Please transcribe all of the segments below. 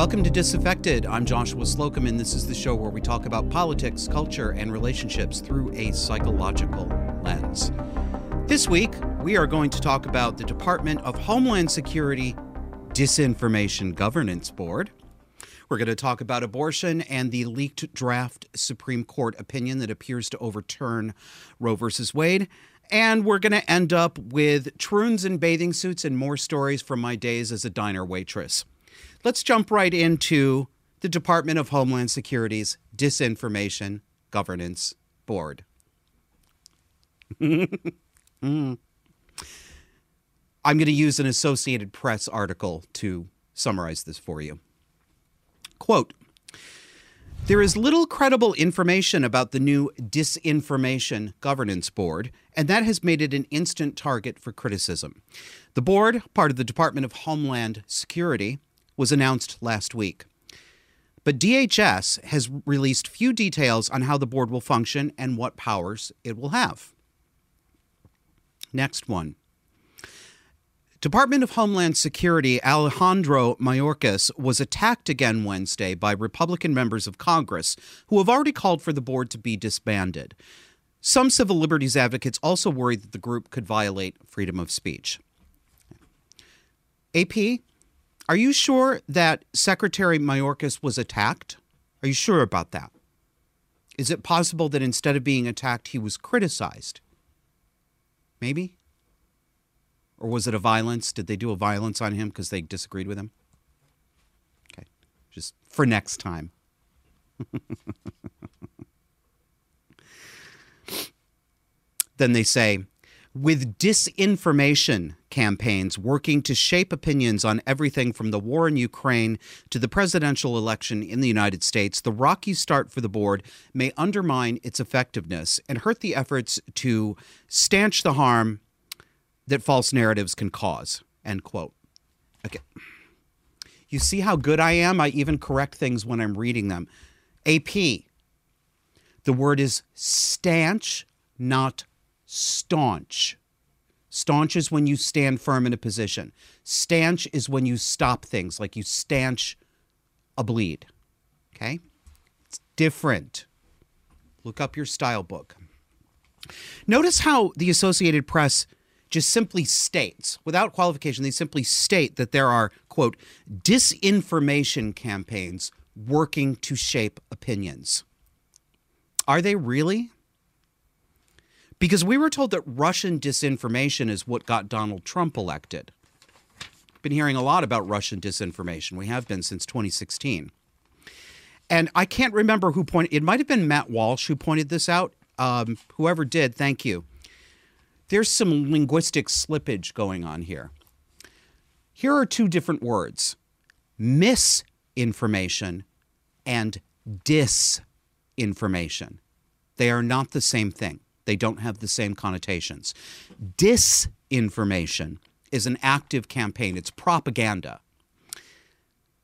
Welcome to Disaffected. I'm Joshua Slocum, and this is the show where we talk about politics, culture, and relationships through a psychological lens. This week, we are going to talk about the Department of Homeland Security Disinformation Governance Board. We're going to talk about abortion and the leaked draft Supreme Court opinion that appears to overturn Roe versus Wade. And we're going to end up with troons in bathing suits and more stories from my days as a diner waitress. Let's jump right into the Department of Homeland Security's Disinformation Governance Board. mm. I'm going to use an Associated Press article to summarize this for you. Quote There is little credible information about the new Disinformation Governance Board, and that has made it an instant target for criticism. The board, part of the Department of Homeland Security, was announced last week. But DHS has released few details on how the board will function and what powers it will have. Next one. Department of Homeland Security Alejandro Mayorkas was attacked again Wednesday by Republican members of Congress who have already called for the board to be disbanded. Some civil liberties advocates also worry that the group could violate freedom of speech. AP, are you sure that Secretary Mayorkas was attacked? Are you sure about that? Is it possible that instead of being attacked, he was criticized? Maybe? Or was it a violence? Did they do a violence on him because they disagreed with him? Okay, just for next time. then they say, with disinformation campaigns working to shape opinions on everything from the war in Ukraine to the presidential election in the United States, the rocky start for the board may undermine its effectiveness and hurt the efforts to stanch the harm that false narratives can cause. End quote. Okay. You see how good I am? I even correct things when I'm reading them. AP. The word is stanch, not staunch. Staunch is when you stand firm in a position. Stanch is when you stop things, like you stanch a bleed. Okay? It's different. Look up your style book. Notice how the Associated Press just simply states, without qualification, they simply state that there are, quote, disinformation campaigns working to shape opinions. Are they really? Because we were told that Russian disinformation is what got Donald Trump elected. Been hearing a lot about Russian disinformation. We have been since 2016. And I can't remember who pointed it might have been Matt Walsh who pointed this out. Um, whoever did, thank you. There's some linguistic slippage going on here. Here are two different words misinformation and disinformation. They are not the same thing. They don't have the same connotations. Disinformation is an active campaign, it's propaganda.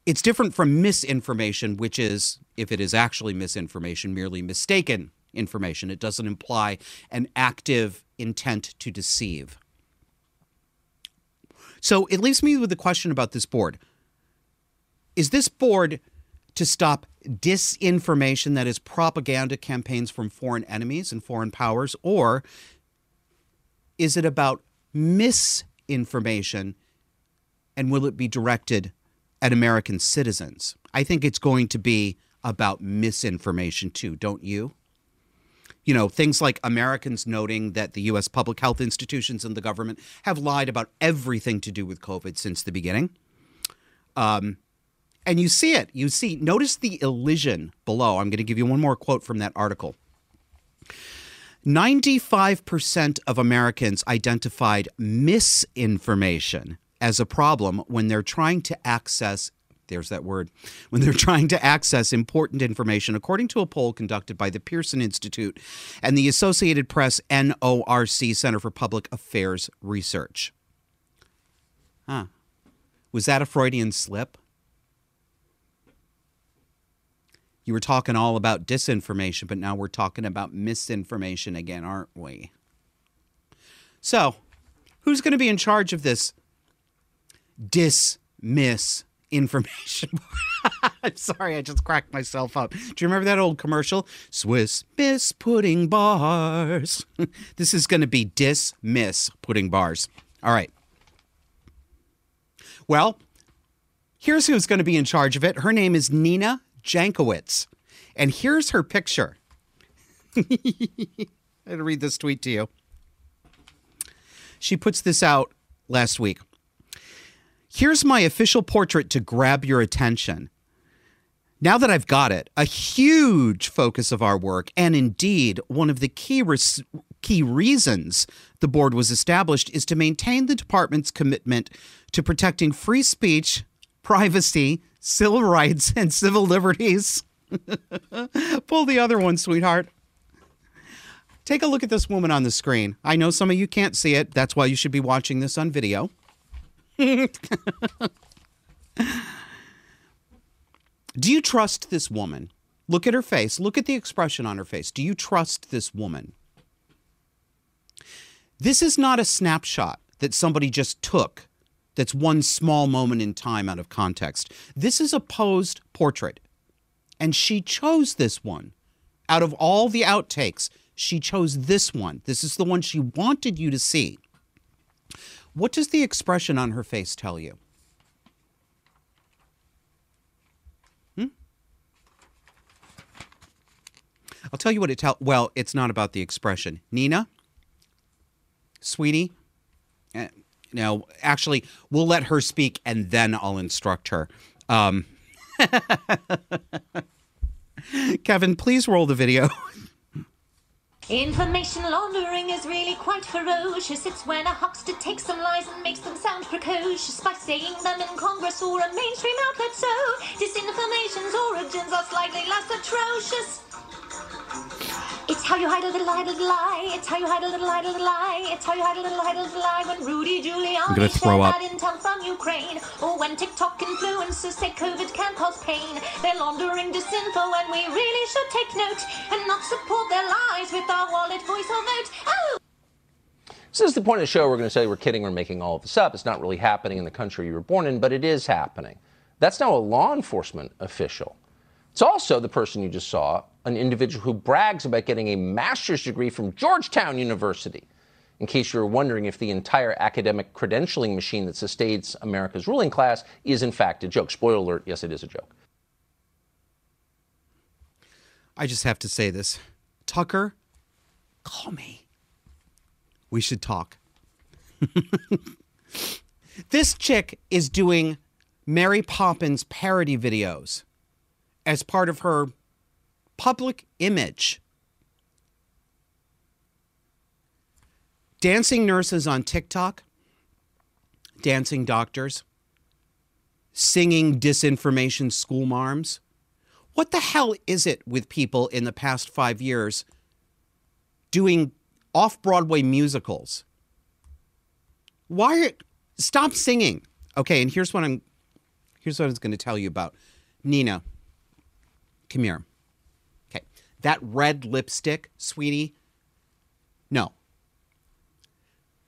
It's different from misinformation, which is, if it is actually misinformation, merely mistaken information. It doesn't imply an active intent to deceive. So it leaves me with the question about this board. Is this board to stop disinformation, that is, propaganda campaigns from foreign enemies and foreign powers, or is it about misinformation and will it be directed at American citizens? I think it's going to be about misinformation too, don't you? You know, things like Americans noting that the U.S. public health institutions and the government have lied about everything to do with COVID since the beginning. Um, and you see it. You see, notice the elision below. I'm going to give you one more quote from that article. 95% of Americans identified misinformation as a problem when they're trying to access there's that word when they're trying to access important information according to a poll conducted by the Pearson Institute and the Associated Press NORC Center for Public Affairs Research. Huh. Was that a Freudian slip? You were talking all about disinformation, but now we're talking about misinformation again, aren't we? So, who's going to be in charge of this dismiss information? I'm sorry, I just cracked myself up. Do you remember that old commercial? Swiss Miss Pudding Bars. this is going to be dismiss pudding bars. All right. Well, here's who's going to be in charge of it. Her name is Nina Jankowicz. And here's her picture. I'll read this tweet to you. She puts this out last week. Here's my official portrait to grab your attention. Now that I've got it, a huge focus of our work, and indeed one of the key, res- key reasons the board was established, is to maintain the department's commitment to protecting free speech, privacy, civil rights, and civil liberties. Pull the other one, sweetheart. Take a look at this woman on the screen. I know some of you can't see it. That's why you should be watching this on video. Do you trust this woman? Look at her face. Look at the expression on her face. Do you trust this woman? This is not a snapshot that somebody just took that's one small moment in time out of context. This is a posed portrait. And she chose this one. Out of all the outtakes, she chose this one. This is the one she wanted you to see. What does the expression on her face tell you? Hmm? I'll tell you what it tells. Well, it's not about the expression. Nina, sweetie, uh, no, actually, we'll let her speak and then I'll instruct her. Um, Kevin, please roll the video. Information laundering is really quite ferocious. It's when a huckster takes some lies and makes them sound precocious by saying them in Congress or a mainstream outlet. So, disinformation's origins are slightly less atrocious. It's how you hide a little, hide a little lie. It's how you hide a little, hide a little lie. It's how you hide a little, hide a little lie. When Rudy Giuliani gonna throw up. that intel from Ukraine, or when TikTok influencers say COVID can cause pain, they're laundering disinfo, and we really should take note and not support their lies with our wallet, voice, or vote. Oh. So this is the point of the show. We're going to say we're kidding, we're making all of this up. It's not really happening in the country you were born in, but it is happening. That's now a law enforcement official. It's also the person you just saw, an individual who brags about getting a master's degree from Georgetown University. In case you were wondering if the entire academic credentialing machine that sustains America's ruling class is in fact a joke. Spoiler alert, yes, it is a joke. I just have to say this. Tucker, call me. We should talk. this chick is doing Mary Poppins parody videos as part of her public image. Dancing nurses on TikTok, dancing doctors, singing disinformation school marms. What the hell is it with people in the past five years doing off Broadway musicals? Why? Stop singing. Okay, and here's what I'm. Here's what I was going to tell you about Nina. Come here. That red lipstick, sweetie. No.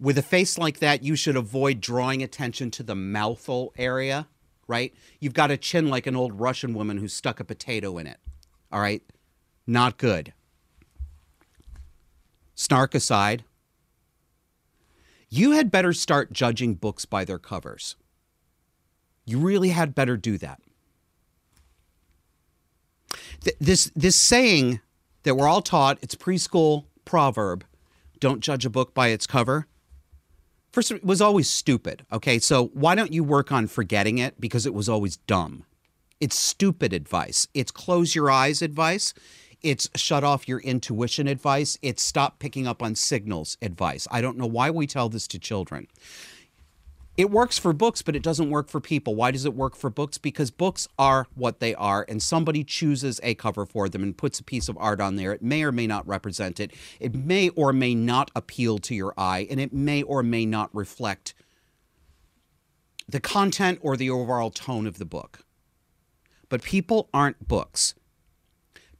With a face like that, you should avoid drawing attention to the mouthful area right? You've got a chin like an old Russian woman who stuck a potato in it. All right? Not good. Snark aside, you had better start judging books by their covers. You really had better do that. Th- This, this saying that we're all taught, it's preschool proverb don't judge a book by its cover. First, it was always stupid. Okay, so why don't you work on forgetting it because it was always dumb? It's stupid advice. It's close your eyes advice. It's shut off your intuition advice. It's stop picking up on signals advice. I don't know why we tell this to children. It works for books, but it doesn't work for people. Why does it work for books? Because books are what they are, and somebody chooses a cover for them and puts a piece of art on there. It may or may not represent it. It may or may not appeal to your eye, and it may or may not reflect the content or the overall tone of the book. But people aren't books.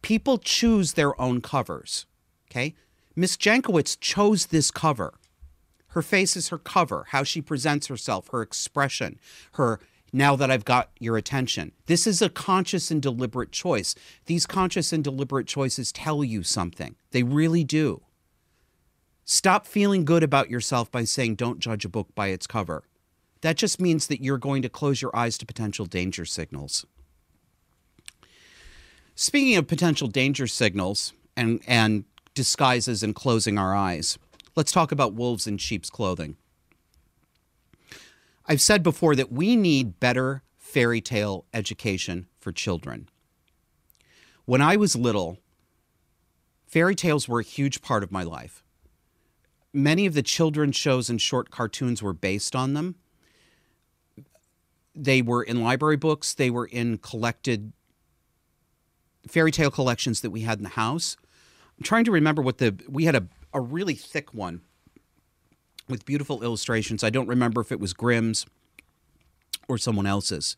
People choose their own covers. Okay? Miss Jankowicz chose this cover. Her face is her cover, how she presents herself, her expression, her now that I've got your attention. This is a conscious and deliberate choice. These conscious and deliberate choices tell you something, they really do. Stop feeling good about yourself by saying, don't judge a book by its cover. That just means that you're going to close your eyes to potential danger signals. Speaking of potential danger signals and, and disguises and closing our eyes, let's talk about wolves in sheep's clothing. I've said before that we need better fairy tale education for children. When I was little, fairy tales were a huge part of my life. Many of the children's shows and short cartoons were based on them. They were in library books, they were in collected fairy tale collections that we had in the house. I'm trying to remember what the we had a, a really thick one with beautiful illustrations. I don't remember if it was Grimm's or someone else's.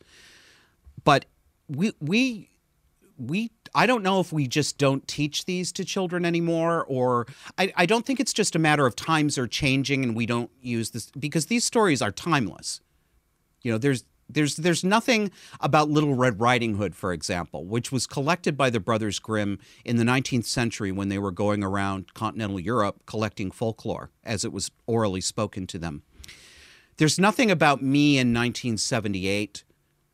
But we we we I don't know if we just don't teach these to children anymore or I, I don't think it's just a matter of times are changing and we don't use this because these stories are timeless. You know, there's there's there's nothing about Little Red Riding Hood, for example, which was collected by the Brothers Grimm in the 19th century when they were going around continental Europe collecting folklore as it was orally spoken to them. There's nothing about me in 1978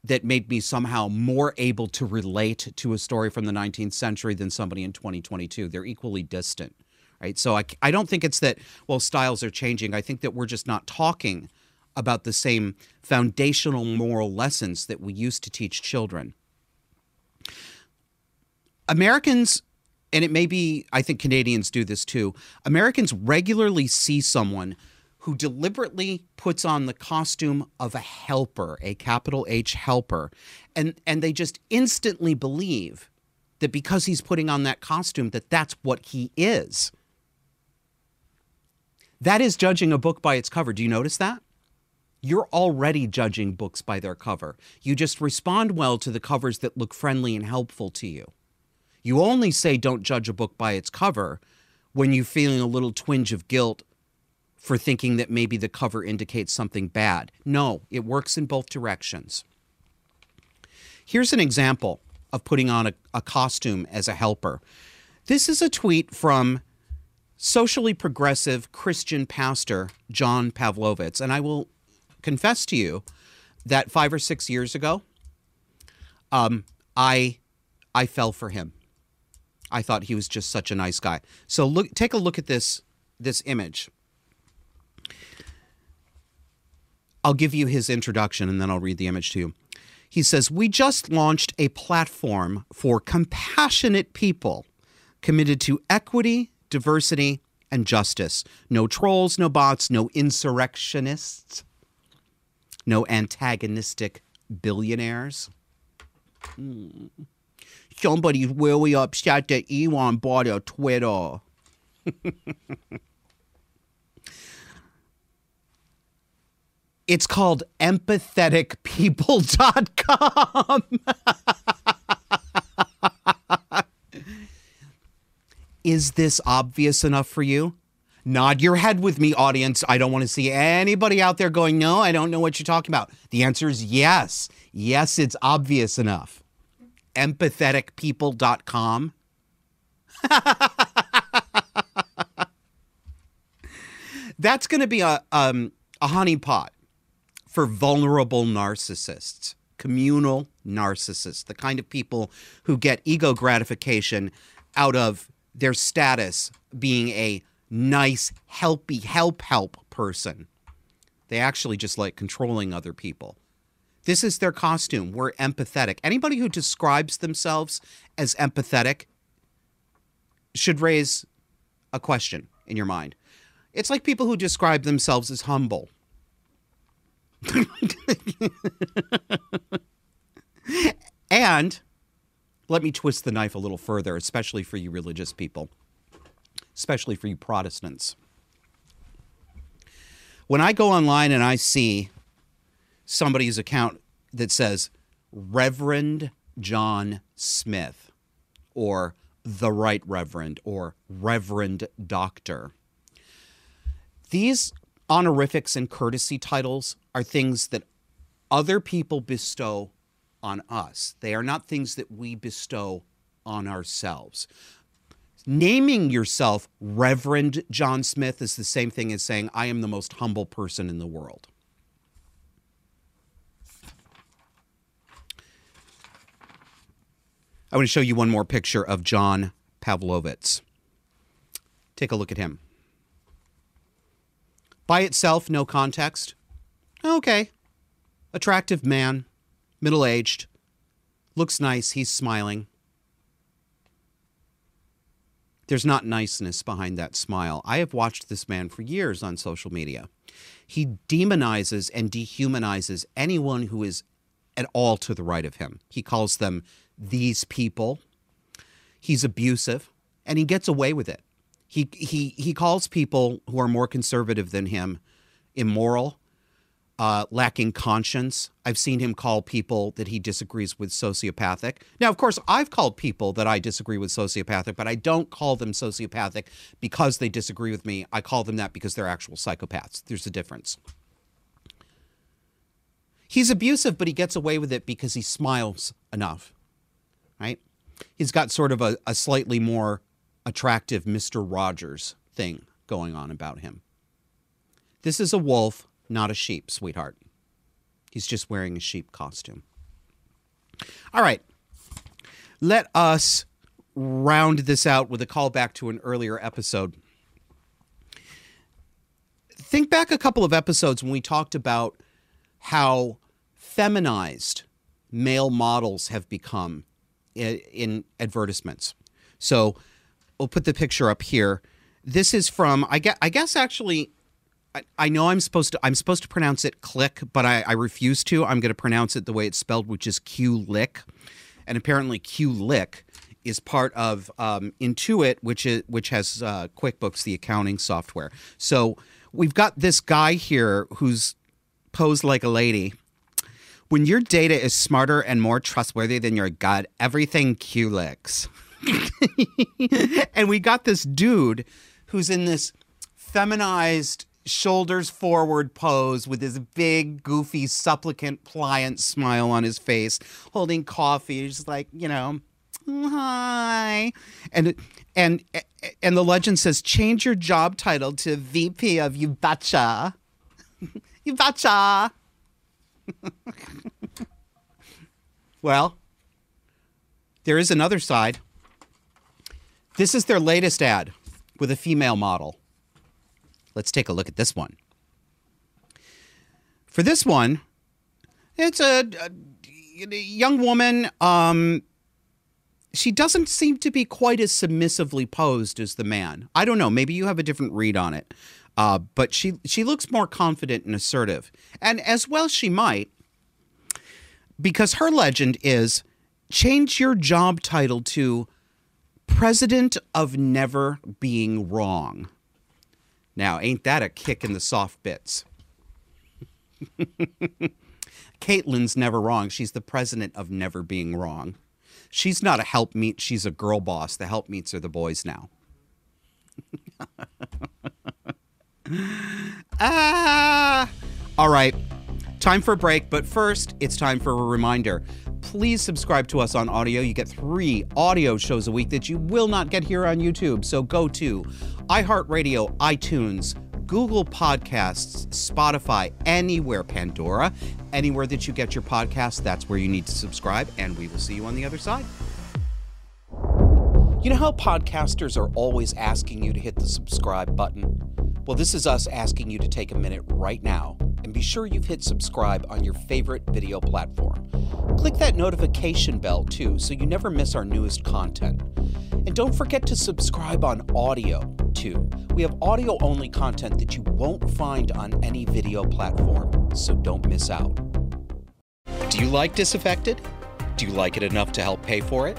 that made me somehow more able to relate to a story from the 19th century than somebody in 2022. They're equally distant, right? So I, I don't think it's that, well, styles are changing. I think that we're just not talking about the same foundational moral lessons that we used to teach children. Americans, and it may be, I think Canadians do this too, Americans regularly see someone who deliberately puts on the costume of a helper, a capital H helper, and, and they just instantly believe that because he's putting on that costume that that's what he is. That is judging a book by its cover. Do you notice that? You're already judging books by their cover. You just respond well to the covers that look friendly and helpful to you. You only say don't judge a book by its cover when you're feeling a little twinge of guilt for thinking that maybe the cover indicates something bad. No, it works in both directions. Here's an example of putting on a, a costume as a helper. This is a tweet from socially progressive Christian pastor John Pavlovitz, and I will confess to you that five or six years ago, um, I I fell for him. I thought he was just such a nice guy. So look, take a look at this this image. I'll give you his introduction and then I'll read the image to you. He says, We just launched a platform for compassionate people committed to equity, diversity, and justice. No trolls, no bots, no insurrectionists, no antagonistic billionaires. Mm. Somebody's really upset that Elon bought a Twitter. It's called empatheticpeople.com. Is this obvious enough for you? Nod your head with me, audience. I don't want to see anybody out there going, No, I don't know what you're talking about. The answer is yes. Yes, it's obvious enough. Empatheticpeople.com. That's going to be a, um, a honeypot for vulnerable narcissists, communal narcissists, the kind of people who get ego gratification out of their status being a nice, helpy, help, help person. They actually just like controlling other people. This is their costume. We're empathetic. Anybody who describes themselves as empathetic should raise a question in your mind. It's like people who describe themselves as humble and let me twist the knife a little further, especially for you religious people, especially for you Protestants. When I go online and I see somebody's account that says Reverend John Smith or the Right Reverend or Reverend Doctor, these honorifics and courtesy titles are things that other people bestow on us. They are not things that we bestow on ourselves. Naming yourself Reverend John Smith is the same thing as saying, I am the most humble person in the world. I want to show you one more picture of John Pavlovitz. Take a look at him. By itself, no context. Okay. Attractive man, middle aged, looks nice, he's smiling. There's not niceness behind that smile. I have watched this man for years on social media. He demonizes and dehumanizes anyone who is at all to the right of him. He calls them these people. He's abusive and he gets away with it. He he he calls people who are more conservative than him immoral, uh, lacking conscience. I've seen him call people that he disagrees with sociopathic. Now, of course, I've called people that I disagree with sociopathic, but I don't call them sociopathic because they disagree with me. I call them that because they're actual psychopaths. There's a difference. He's abusive, but he gets away with it because he smiles enough, right? He's got sort of a, a slightly more attractive Mr. Rogers thing going on about him. This is a wolf, not a sheep, sweetheart. He's just wearing a sheep costume. All right. Let us round this out with a callback to an earlier episode. Think back a couple of episodes when we talked about how feminized male models have become in, advertisements. So, we'll put the picture up here. This is from I guess, I guess actually I, know I'm supposed to I'm supposed to pronounce it click, but I, I refuse to. I'm going to pronounce it the way it's spelled, which is Q lick, and apparently Q lick is part of um, Intuit, which is which has uh, QuickBooks, the accounting software. So we've got this guy here who's posed like a lady. When your data is smarter and more trustworthy than your gut, everything Q licks. and we got this dude who's in this feminized shoulders forward pose with his big goofy supplicant pliant smile on his face holding coffee. He's like you know mm, hi. And and and the legend says change your job title to vp of you betcha well there is another side. This is their latest ad with a female model. Let's take a look at this one. For this one, it's a, a, young woman. Um, she doesn't seem to be quite as submissively posed as the man. I don't know. Maybe you have a different read on it. Uh, but she she looks more confident and assertive, and as well she might, because her legend is change your job title to president of never being wrong. Now, ain't that a kick in the soft bits? Caitlin's never wrong. She's the president of never being wrong. She's not a helpmeet, she's a girl boss. The helpmeets are the boys now. ah! All right. Time for a break, but first, it's time for a reminder please subscribe to us on audio. You get three audio shows a week that you will not get here on YouTube. So go to iHeartRadio, iTunes, Google Podcasts, Spotify, anywhere, Pandora, anywhere that you get your podcasts, that's where you need to subscribe. And we will see you on the other side. You know how podcasters are always asking you to hit the subscribe button? Well, this is us asking you to take a minute right now and be sure you've hit subscribe on your favorite video platform. Click that notification bell too so you never miss our newest content. And don't forget to subscribe on audio too. We have audio only content that you won't find on any video platform, so don't miss out. Do you like Disaffected? Do you like it enough to help pay for it?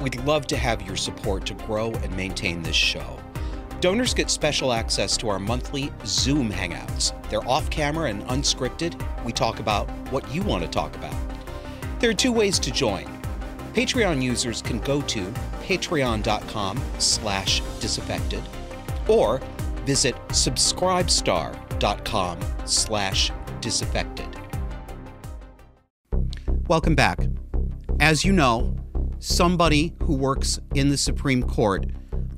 We'd love to have your support to grow and maintain this show. Donors get special access to our monthly Zoom hangouts. They're off camera and unscripted. We talk about what you want to talk about. There are two ways to join. Patreon users can go to patreon.com slash disaffected or visit subscribestar.com slash disaffected. Welcome back. As you know, somebody who works in the Supreme Court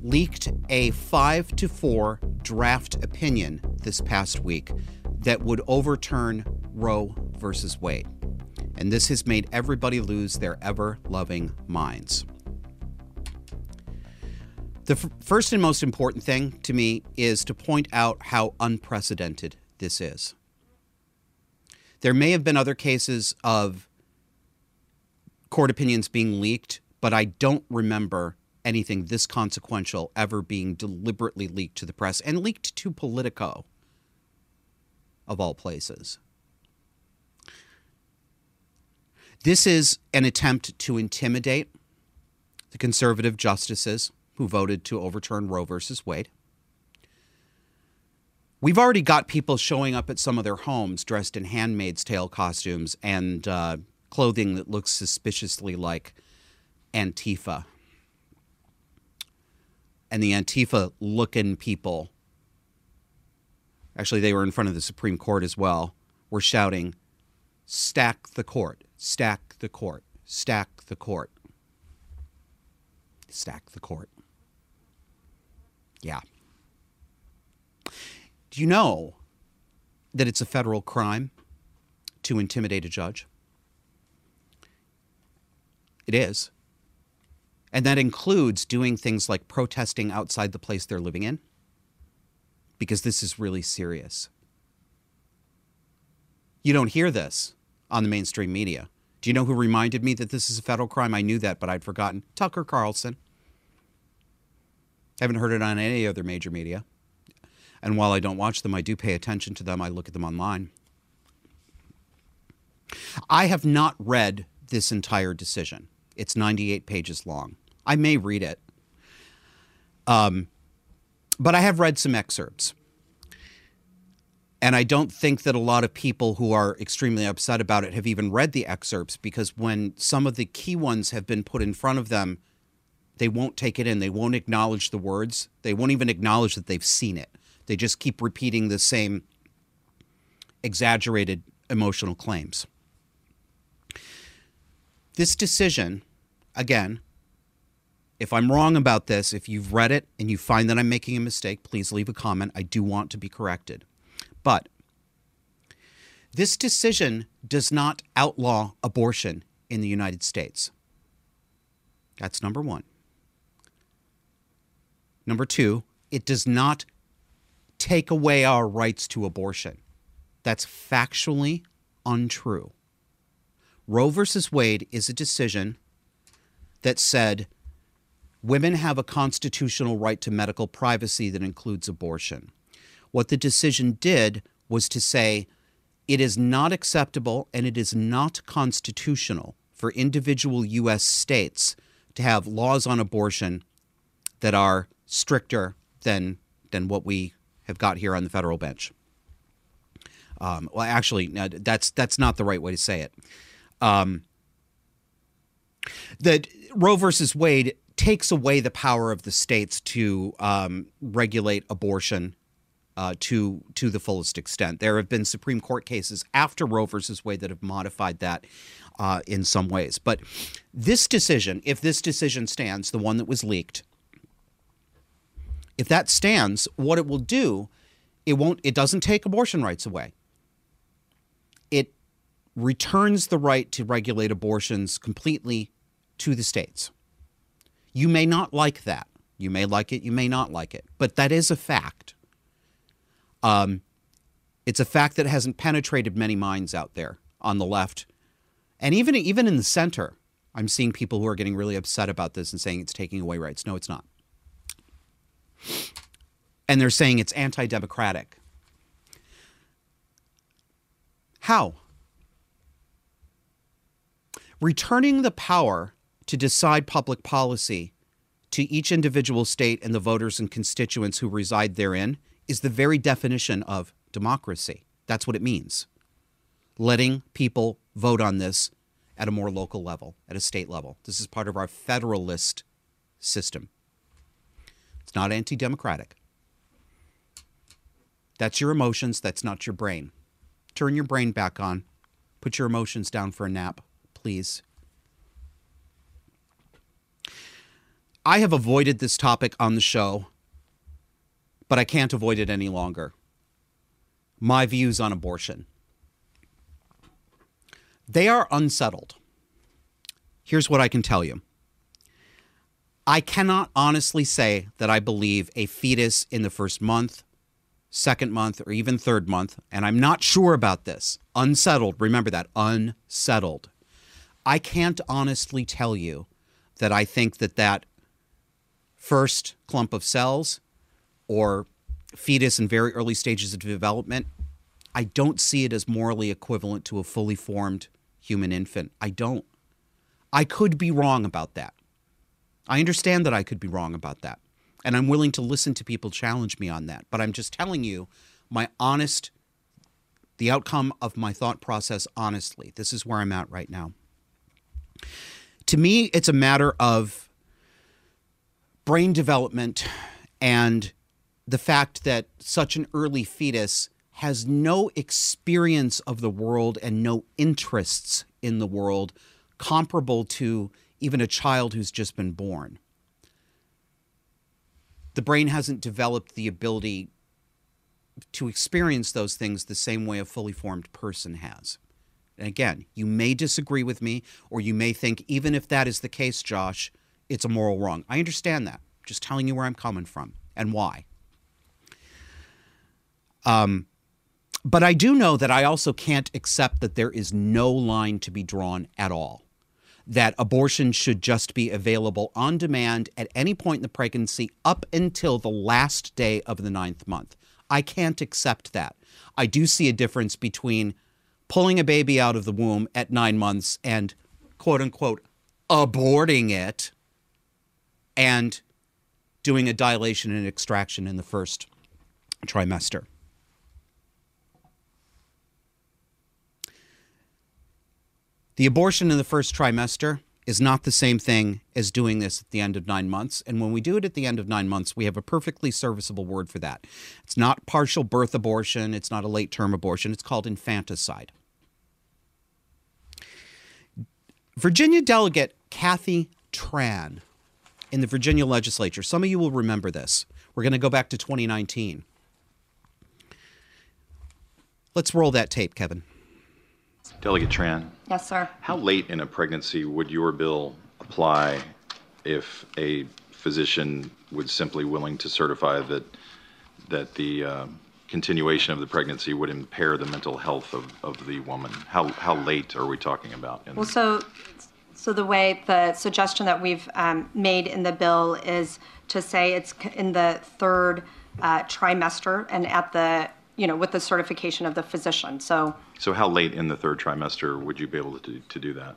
leaked a 5 to 4 draft opinion this past week that would overturn Roe versus Wade. And this has made everybody lose their ever loving minds. The f- first and most important thing to me is to point out how unprecedented this is. There may have been other cases of court opinions being leaked, but I don't remember anything this consequential ever being deliberately leaked to the press and leaked to Politico, of all places. This is an attempt to intimidate the conservative justices who voted to overturn Roe versus Wade. We've already got people showing up at some of their homes dressed in Handmaid's Tale costumes and uh, clothing that looks suspiciously like Antifa. And the Antifa looking people, actually, they were in front of the Supreme Court as well, were shouting, Stack the court, stack the court, stack the court, stack the court. Yeah. Do you know that it's a federal crime to intimidate a judge? It is. And that includes doing things like protesting outside the place they're living in, because this is really serious. You don't hear this on the mainstream media. Do you know who reminded me that this is a federal crime? I knew that, but I'd forgotten. Tucker Carlson. Haven't heard it on any other major media. And while I don't watch them, I do pay attention to them. I look at them online. I have not read this entire decision. It's 98 pages long. I may read it. Um, but I have read some excerpts. And I don't think that a lot of people who are extremely upset about it have even read the excerpts because when some of the key ones have been put in front of them, they won't take it in. They won't acknowledge the words. They won't even acknowledge that they've seen it. They just keep repeating the same exaggerated emotional claims. This decision, again, if I'm wrong about this, if you've read it and you find that I'm making a mistake, please leave a comment. I do want to be corrected. But this decision does not outlaw abortion in the United States. That's number one. Number two, it does not take away our rights to abortion. That's factually untrue. Roe versus Wade is a decision that said women have a constitutional right to medical privacy that includes abortion. What the decision did was to say it is not acceptable and it is not constitutional for individual U.S. states to have laws on abortion that are stricter than than what we have got here on the federal bench. Um, well, actually, no, that's that's not the right way to say it. Um, that Roe versus Wade takes away the power of the states to um, regulate abortion uh, to to the fullest extent. There have been Supreme Court cases after Roe versus Wade that have modified that uh, in some ways. But this decision, if this decision stands, the one that was leaked, if that stands, what it will do, it won't. It doesn't take abortion rights away. Returns the right to regulate abortions completely to the states. You may not like that. You may like it. You may not like it. But that is a fact. Um, it's a fact that hasn't penetrated many minds out there on the left, and even even in the center. I'm seeing people who are getting really upset about this and saying it's taking away rights. No, it's not. And they're saying it's anti-democratic. How? Returning the power to decide public policy to each individual state and the voters and constituents who reside therein is the very definition of democracy. That's what it means. Letting people vote on this at a more local level, at a state level. This is part of our federalist system. It's not anti democratic. That's your emotions, that's not your brain. Turn your brain back on. Put your emotions down for a nap, please. I have avoided this topic on the show, but I can't avoid it any longer. My views on abortion. They are unsettled. Here's what I can tell you I cannot honestly say that I believe a fetus in the first month, second month, or even third month, and I'm not sure about this. Unsettled, remember that, unsettled. I can't honestly tell you that I think that that first clump of cells or fetus in very early stages of development, I don't see it as morally equivalent to a fully formed human infant. I don't. I could be wrong about that. I understand that I could be wrong about that. And I'm willing to listen to people challenge me on that. But I'm just telling you my honest, the outcome of my thought process honestly. This is where I'm at right now. To me, it's a matter of brain development and the fact that such an early fetus has no experience of the world and no interests in the world comparable to even a child who's just been born. The brain hasn't developed the ability to experience those things the same way a fully formed person has. And again, you may disagree with me, or you may think, even if that is the case, Josh, it's a moral wrong. I understand that. Just telling you where I'm coming from and why. Um, but I do know that I also can't accept that there is no line to be drawn at all. That abortion should just be available on demand at any point in the pregnancy up until the last day of the ninth month. I can't accept that. I do see a difference between pulling a baby out of the womb at nine months and quote unquote aborting it and doing a dilation and extraction in the first trimester. The abortion in the first trimester is not the same thing as doing this at the end of nine months. And when we do it at the end of nine months, we have a perfectly serviceable word for that. It's not partial birth abortion, it's not a late term abortion, it's called infanticide. Virginia delegate Kathy Tran in the Virginia legislature, some of you will remember this. We're going to go back to 2019. Let's roll that tape, Kevin. Delegate Tran, Yes, sir. how late in a pregnancy would your bill apply if a physician would simply willing to certify that that the uh, continuation of the pregnancy would impair the mental health of, of the woman? How how late are we talking about? in- Well, so, so the way, the suggestion that we've um, made in the bill is to say it's in the third uh, trimester and at the, you know, with the certification of the physician. So, so how late in the third trimester would you be able to to do that?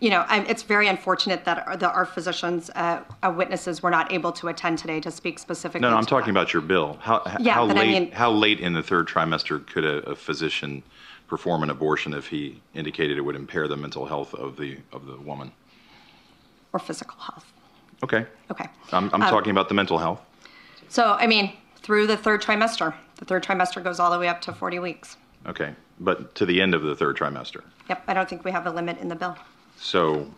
you know, I- it's very unfortunate that our, that our physicians, uh, uh, witnesses were not able to attend today to speak specifically. No, no, I'm talking that. about your bill. How Yeah, how but I late mean- how late in the third trimester could a, a physician perform an abortion if he indicated it would impair the mental health of the of the woman? Or physical health. Okay. Okay. I'm, I'm Um, talking about the mental health. So, I mean, through the third trimester. The third trimester goes all the way up to 40 weeks. Okay. But to the end of the third trimester. Yep, I don't think we have a limit in the bill. So,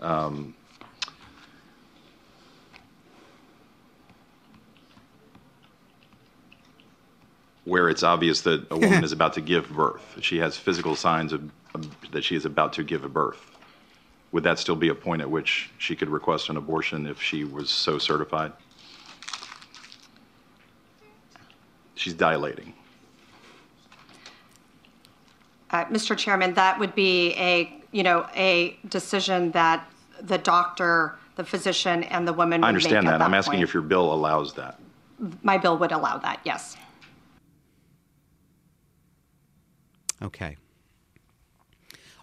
um, where it's obvious that a woman is about to give birth, she has physical signs of, of that she is about to give a birth. Would that still be a point at which she could request an abortion if she was so certified? She's dilating. Uh, Mr. Chairman, that would be a, you know, a decision that the doctor, the physician, and the woman would I make understand at that. I'm asking if your bill allows that. My bill would allow that, yes. Okay.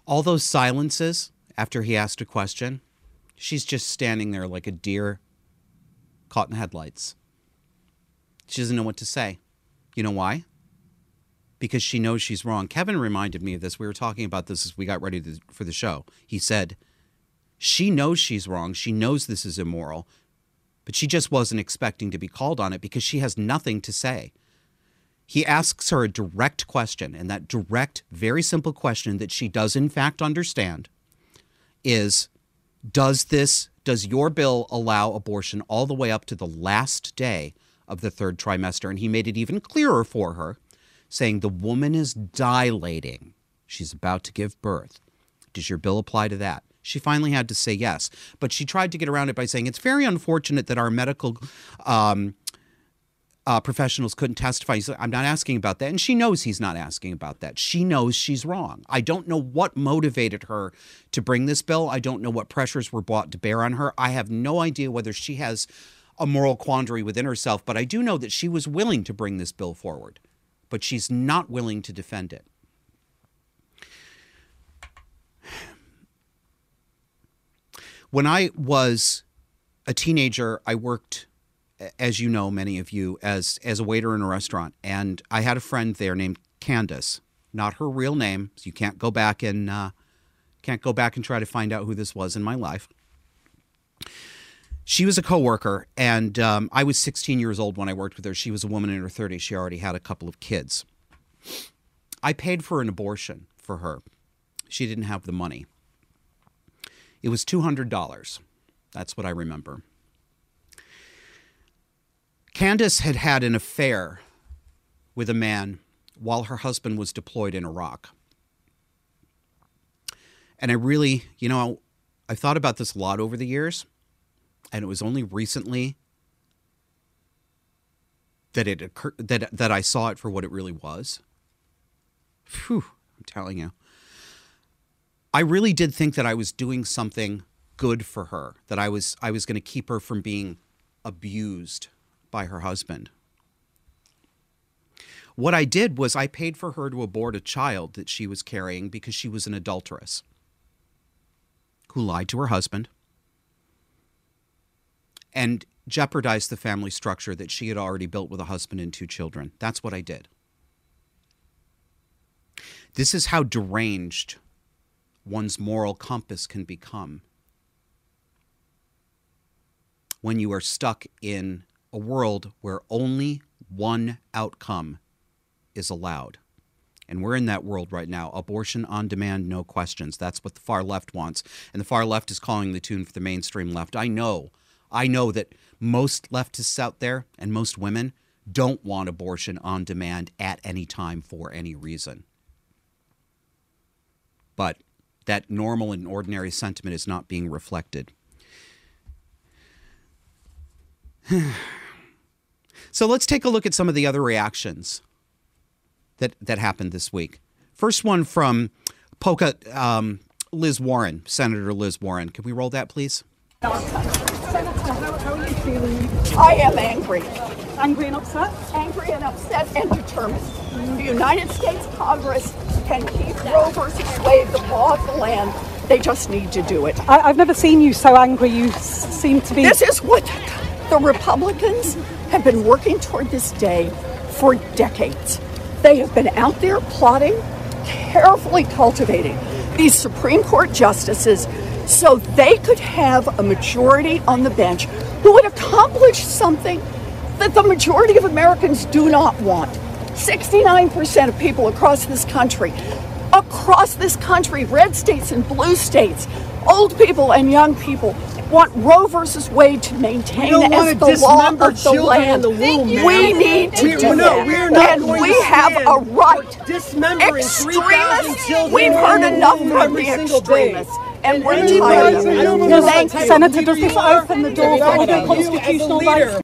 All those silences after he asked a question, she's just standing there like a deer caught in headlights. She doesn't know what to say. You know why? Because she knows she's wrong. Kevin reminded me of this. We were talking about this as we got ready to, for the show. He said, She knows she's wrong. She knows this is immoral, but she just wasn't expecting to be called on it because she has nothing to say. He asks her a direct question, and that direct, very simple question that she does in fact understand is Does this, does your bill allow abortion all the way up to the last day of the third trimester? And he made it even clearer for her, saying the woman is dilating. She's about to give birth. Does your bill apply to that? She finally had to say yes, but she tried to get around it by saying it's very unfortunate that our medical um, uh, professionals couldn't testify. Said, I'm not asking about that. And she knows he's not asking about that. She knows she's wrong. I don't know what motivated her to bring this bill. I don't know what pressures were brought to bear on her. I have no idea whether she has a moral quandary within herself, but I do know that she was willing to bring this bill forward, but she's not willing to defend it. When I was a teenager, I worked as you know, many of you, as as a waiter in a restaurant, and I had a friend there named Candace. Not her real name. So you can't go back and uh, can't go back and try to find out who this was in my life. She was a coworker, and um, I was 16 years old when I worked with her. She was a woman in her 30s. She already had a couple of kids. I paid for an abortion for her. She didn't have the money. It was $200. That's what I remember. Candace had had an affair with a man while her husband was deployed in Iraq. And I really, you know, I've thought about this a lot over the years, and it was only recently that it occurred that that I saw it for what it really was. Phew, I'm telling you. I really did think that I was doing something good for her, that I was I was going to keep her from being abused by her husband. What I did was I paid for her to abort a child that she was carrying because she was an adulteress who lied to her husband and jeopardized the family structure that she had already built with a husband and two children. That's what I did. This is how deranged one's moral compass can become when you are stuck in a world where only one outcome is allowed. And we're in that world right now. Abortion on demand, no questions. That's what the far left wants. And the far left is calling the tune for the mainstream left. I know. I know that most leftists out there and most women don't want abortion on demand at any time for any reason. But that normal and ordinary sentiment is not being reflected. so let's take a look at some of the other reactions that that happened this week. First one from Polka um, Liz Warren, Senator Liz Warren. Can we roll that, please? How, how are you feeling? I am angry. Angry and upset? Angry and upset and determined. The United States Congress can keep Roe versus Wade the law of the land. They just need to do it. I, I've never seen you so angry. You seem to be. This is what the Republicans have been working toward this day for decades. They have been out there plotting, carefully cultivating these Supreme Court justices so they could have a majority on the bench who would accomplish something that the majority of Americans do not want. 69% of people across this country, across this country, red states and blue states, old people and young people, want Roe versus Wade to maintain We don't as wanna the law dismember of the land. the womb, we need to We- do no, that. we're not and we have a right. for dismembering 3,000 Extremists, we've heard enough womb from the single day. extremists. And we're anybody- tired of it. know Thank what you. Senator, does this open the door for you other a constitutional leader. rights?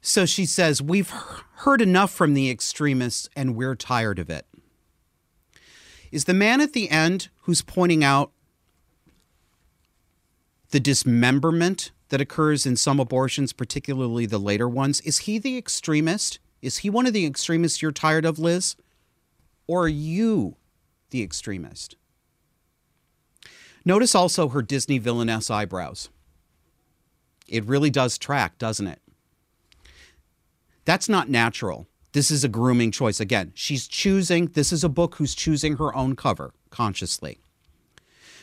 So she says, We've heard enough from the extremists and we're tired of it. Is the man at the end who's pointing out the dismemberment that occurs in some abortions, particularly the later ones, is he the extremist? Is he one of the extremists you're tired of, Liz? Or are you the extremist? Notice also her Disney villainess eyebrows. It really does track, doesn't it? That's not natural. This is a grooming choice. Again, she's choosing, this is a book who's choosing her own cover consciously.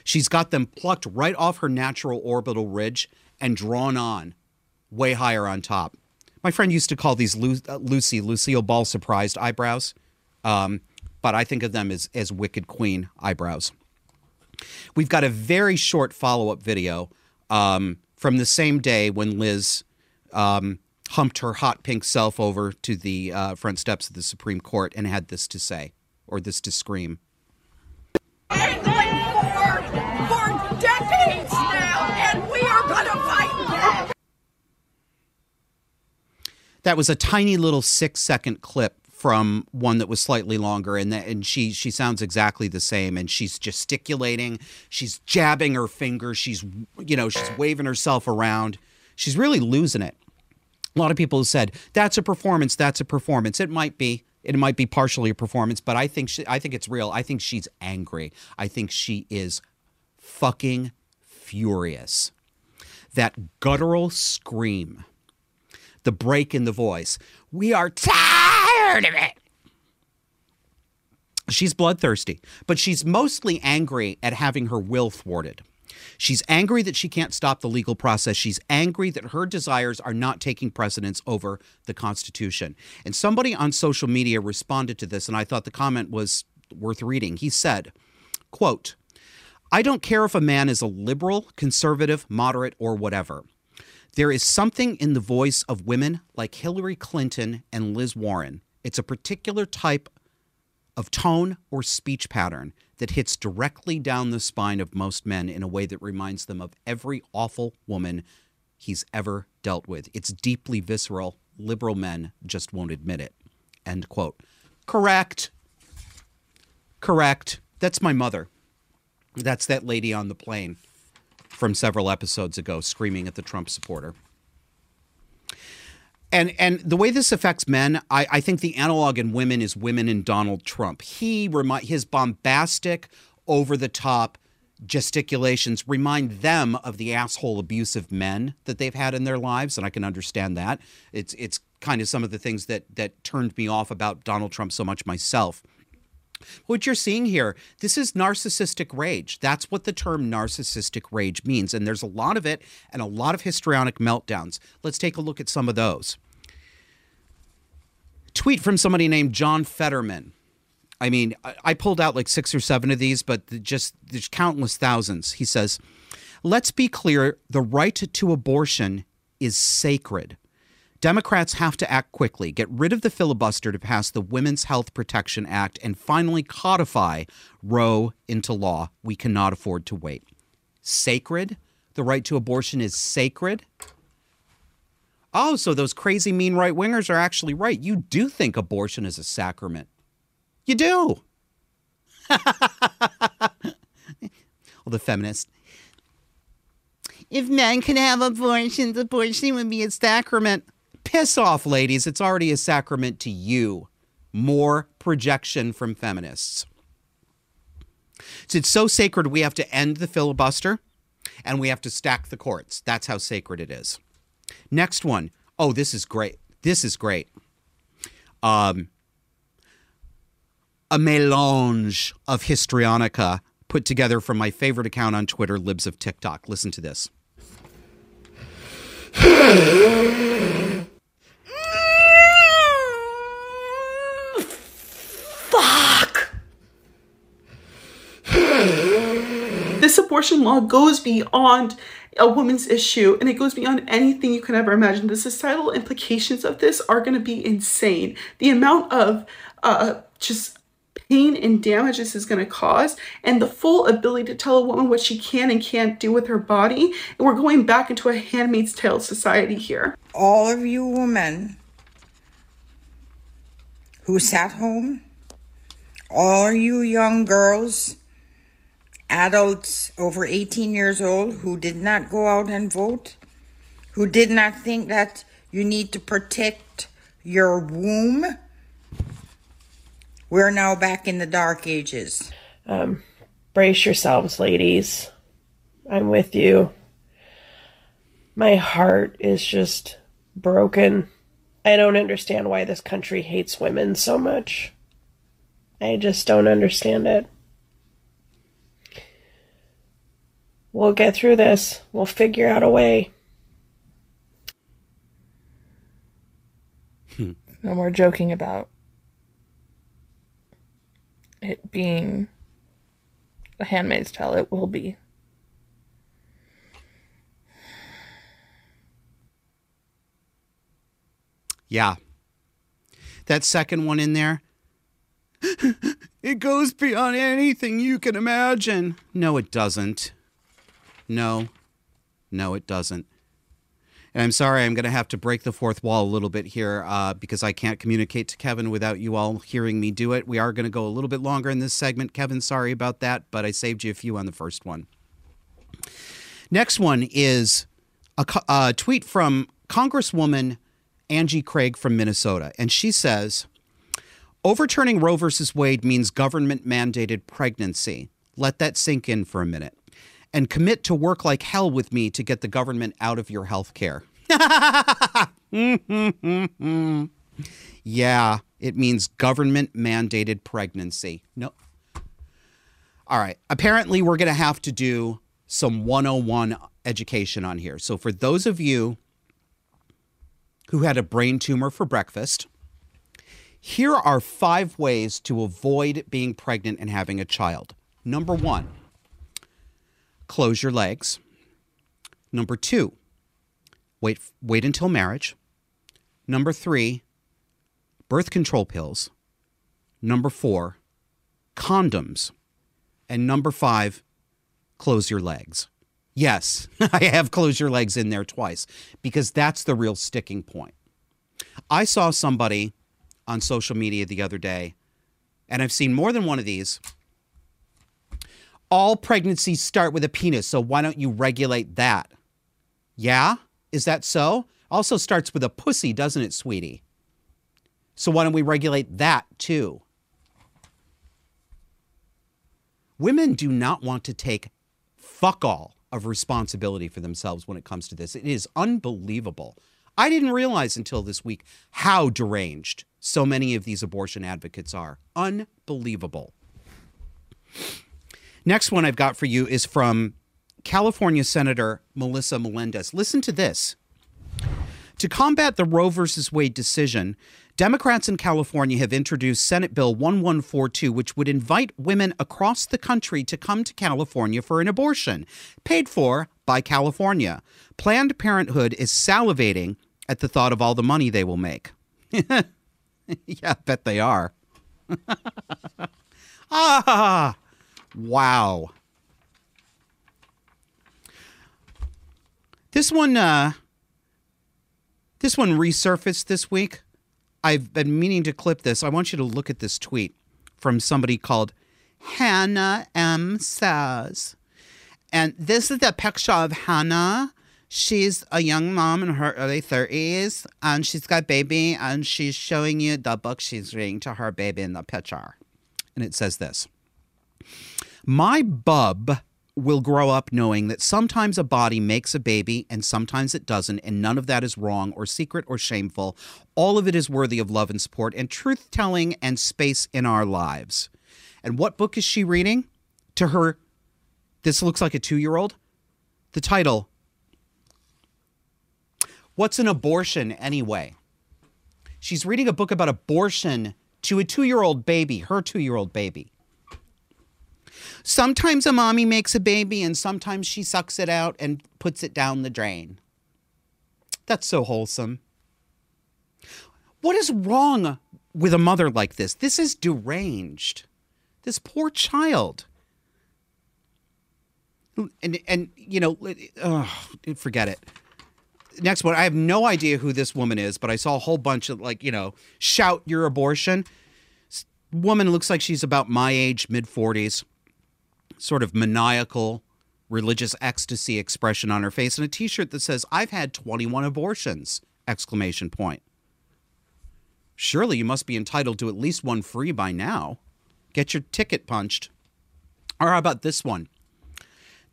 She's got them plucked right off her natural orbital ridge and drawn on way higher on top. My friend used to call these Lu- uh, Lucy, Lucille Ball surprised eyebrows. Um, but I think of them as, as Wicked Queen eyebrows. We've got a very short follow up video um, from the same day when Liz um, humped her hot pink self over to the uh, front steps of the Supreme Court and had this to say, or this to scream. And forward for decades now, and we are going to fight back. That was a tiny little six second clip from one that was slightly longer and that, and she she sounds exactly the same and she's gesticulating she's jabbing her finger she's you know she's waving herself around she's really losing it a lot of people have said that's a performance that's a performance it might be it might be partially a performance but i think she, i think it's real i think she's angry i think she is fucking furious that guttural scream the break in the voice. We are tired of it. She's bloodthirsty, but she's mostly angry at having her will thwarted. She's angry that she can't stop the legal process. She's angry that her desires are not taking precedence over the Constitution. And somebody on social media responded to this, and I thought the comment was worth reading. He said, quote, I don't care if a man is a liberal, conservative, moderate, or whatever. There is something in the voice of women like Hillary Clinton and Liz Warren. It's a particular type of tone or speech pattern that hits directly down the spine of most men in a way that reminds them of every awful woman he's ever dealt with. It's deeply visceral. Liberal men just won't admit it. End quote. Correct. Correct. That's my mother. That's that lady on the plane from several episodes ago screaming at the Trump supporter. And and the way this affects men, I, I think the analog in women is women in Donald Trump. He remind his bombastic, over the top gesticulations remind them of the asshole abusive men that they've had in their lives, and I can understand that. It's it's kind of some of the things that that turned me off about Donald Trump so much myself. What you're seeing here, this is narcissistic rage. That's what the term narcissistic rage means. And there's a lot of it and a lot of histrionic meltdowns. Let's take a look at some of those. Tweet from somebody named John Fetterman. I mean, I, pulled out like six or seven of these, but just there's countless thousands. He says, Let's be clear the right to abortion is sacred. Democrats have to act quickly, get rid of the filibuster to pass the Women's Health Protection Act, and finally codify Roe into law. We cannot afford to wait. Sacred? The right to abortion is sacred? Oh, so those crazy mean right wingers are actually right. You do think abortion is a sacrament. You do. well, the feminist. If men can have abortions, abortion would be a sacrament. Piss off, ladies. It's already a sacrament to you. More projection from feminists. So it's so sacred, we have to end the filibuster and we have to stack the courts. That's how sacred it is. Next one. Oh, this is great. This is great. Um, a melange of histrionica put together from my favorite account on Twitter, Libs of TikTok. Listen to this. Abortion law goes beyond a woman's issue and it goes beyond anything you can ever imagine. The societal implications of this are going to be insane. The amount of uh, just pain and damage this is going to cause, and the full ability to tell a woman what she can and can't do with her body. And we're going back into a handmaid's tale society here. All of you women who sat home, all you young girls, adults over 18 years old who did not go out and vote, who did not think that you need to protect your womb. We're now back in the dark ages. Um, brace yourselves, ladies. I'm with you. My heart is just broken. I don't understand why this country hates women so much. I just don't understand it. We'll get through this. We'll figure out a way. Hmm. No more joking about it being a handmaid's tale. It will be. Yeah. That second one in there, it goes beyond anything you can imagine. No, it doesn't. No, no, it doesn't. And I'm sorry, I'm going to have to break the fourth wall a little bit here uh, because I can't communicate to Kevin without you all hearing me do it. We are going to go a little bit longer in this segment. Kevin, sorry about that, but I saved you a few on the first one. Next one is a, a tweet from Congresswoman Angie Craig from Minnesota. And she says overturning Roe versus Wade means government mandated pregnancy. Let that sink in for a minute. And commit to work like hell with me to get the government out of your health care. yeah, it means government mandated pregnancy. No. All right. Apparently, we're going to have to do some 101 education on here. So, for those of you who had a brain tumor for breakfast, here are five ways to avoid being pregnant and having a child. Number one, close your legs. Number two, wait, wait until marriage. Number three, birth control pills. Number four, condoms. And number five, close your legs. Yes, I have close your legs in there twice because that's the real sticking point. I saw somebody on social media the other day, and I've seen more than one of these. All pregnancies start with a penis, so why don't you regulate that? Yeah? Is that so? Also starts with a pussy, doesn't it, sweetie? So why don't we regulate that too? Women do not want to take fuck all of responsibility for themselves when it comes to this. It is unbelievable. I didn't realize until this week how deranged so many of these abortion advocates are. Unbelievable. Next one I've got for you is from California Senator Melissa Melendez. Listen to this. To combat the Roe versus Wade decision, Democrats in California have introduced Senate Bill 1142, which would invite women across the country to come to California for an abortion, paid for by California. Planned Parenthood is salivating at the thought of all the money they will make. yeah, bet they are. ah, wow. This one, uh, this one resurfaced this week. I've been meaning to clip this. I want you to look at this tweet from somebody called Hannah M. Says. And this is the picture of Hannah. She's a young mom in her early 30s, and she's got baby, and she's showing you the book she's reading to her baby in the picture. And it says this My bub will grow up knowing that sometimes a body makes a baby and sometimes it doesn't, and none of that is wrong or secret or shameful. All of it is worthy of love and support and truth telling and space in our lives. And what book is she reading? To her, this looks like a two year old. The title What's an abortion anyway? She's reading a book about abortion to a two year old baby, her two year old baby. Sometimes a mommy makes a baby and sometimes she sucks it out and puts it down the drain. That's so wholesome. What is wrong with a mother like this? This is deranged. This poor child. And and you know, oh, forget it. Next one, I have no idea who this woman is, but I saw a whole bunch of like, you know, shout your abortion. Woman looks like she's about my age, mid 40s sort of maniacal religious ecstasy expression on her face and a t-shirt that says i've had 21 abortions! exclamation point. Surely you must be entitled to at least one free by now. Get your ticket punched. Or how about this one?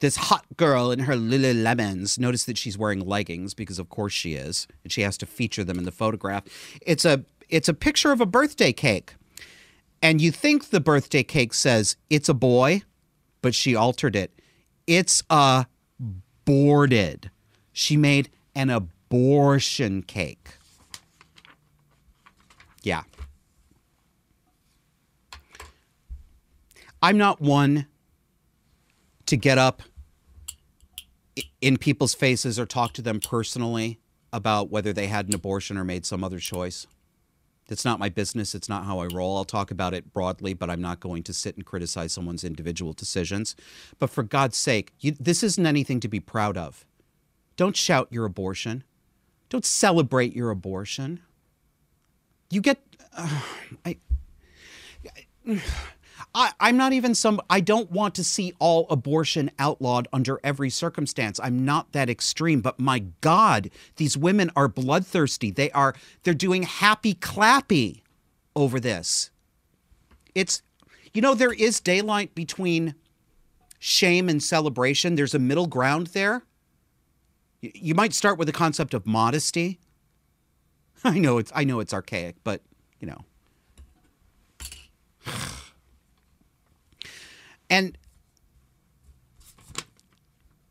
This hot girl in her Lululemons. Notice that she's wearing leggings because, of course, she is, and she has to feature them in the photograph. It's a it's a picture of a birthday cake, and you think the birthday cake says it's a boy, but she altered it. It's aborted. She made an abortion cake. Yeah. I'm not one to get up in people's faces or talk to them personally about whether they had an abortion or made some other choice. It's not my business. It's not how I roll. I'll talk about it broadly, but I'm not going to sit and criticize someone's individual decisions. But for God's sake, you, this isn't anything to be proud of. Don't shout your abortion. Don't celebrate your abortion. You get. Uh, I, I, I'm not even some. I don't want to see all abortion outlawed under every circumstance. I'm not that extreme, but my God, these women are bloodthirsty. They are. They're doing happy clappy over this. It's, you know, there is daylight between shame and celebration. There's a middle ground there. You might start with the concept of modesty. I know it's. I know it's archaic, but you know. And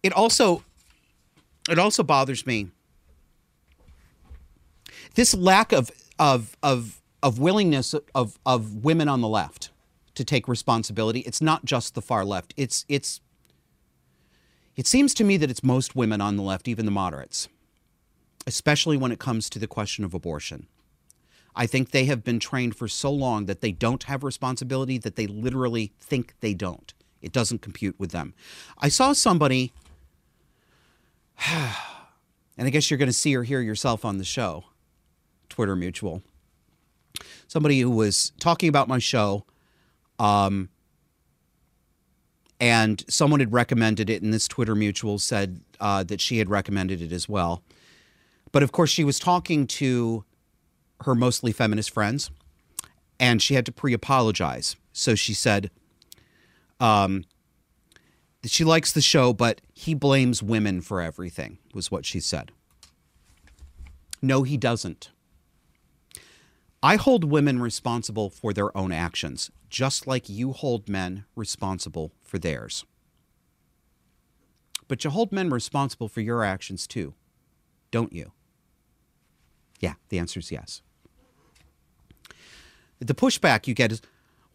it also it also bothers me. This lack of of of of willingness of of women on the left to take responsibility it's not just the far left. It's it's it seems to me that it's most women on the left even the moderates especially when it comes to the question of abortion I think they have been trained for so long that they don't have responsibility that they literally think they don't. It doesn't compute with them. I saw somebody, and I guess you're going to see or hear yourself on the show, Twitter Mutual. Somebody who was talking about my show, um, and someone had recommended it, and this Twitter Mutual said uh, that she had recommended it as well. But of course, she was talking to her mostly feminist friends, and she had to pre apologize. So she said um, she likes the show, but he blames women for everything, was what she said. No, he doesn't. I hold women responsible for their own actions, just like you hold men responsible for theirs. But you hold men responsible for your actions too, don't you? Yeah, the answer is yes. The pushback you get is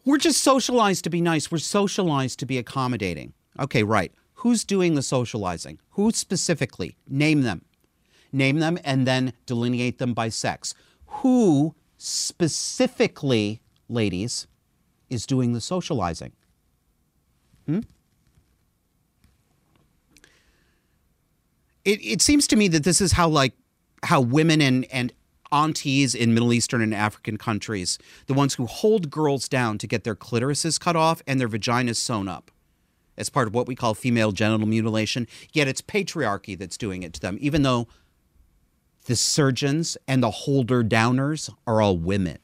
we're just socialized to be nice. We're socialized to be accommodating. Okay, right. Who's doing the socializing? Who specifically? Name them. Name them and then delineate them by sex. Who specifically, ladies, is doing the socializing? Hmm? It, it seems to me that this is how like how women and, and aunties in Middle Eastern and African countries, the ones who hold girls down to get their clitorises cut off and their vaginas sewn up as part of what we call female genital mutilation. Yet it's patriarchy that's doing it to them, even though the surgeons and the holder downers are all women.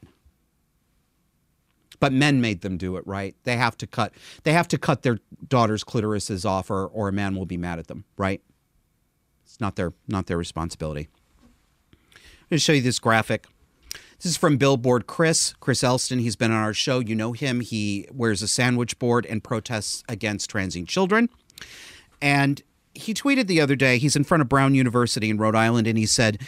But men made them do it, right? They have to cut they have to cut their daughters' clitorises off or, or a man will be mad at them, right? It's not their not their responsibility. I'm going to show you this graphic. This is from Billboard Chris, Chris Elston. He's been on our show. You know him. He wears a sandwich board and protests against transing children. And he tweeted the other day, he's in front of Brown University in Rhode Island, and he said,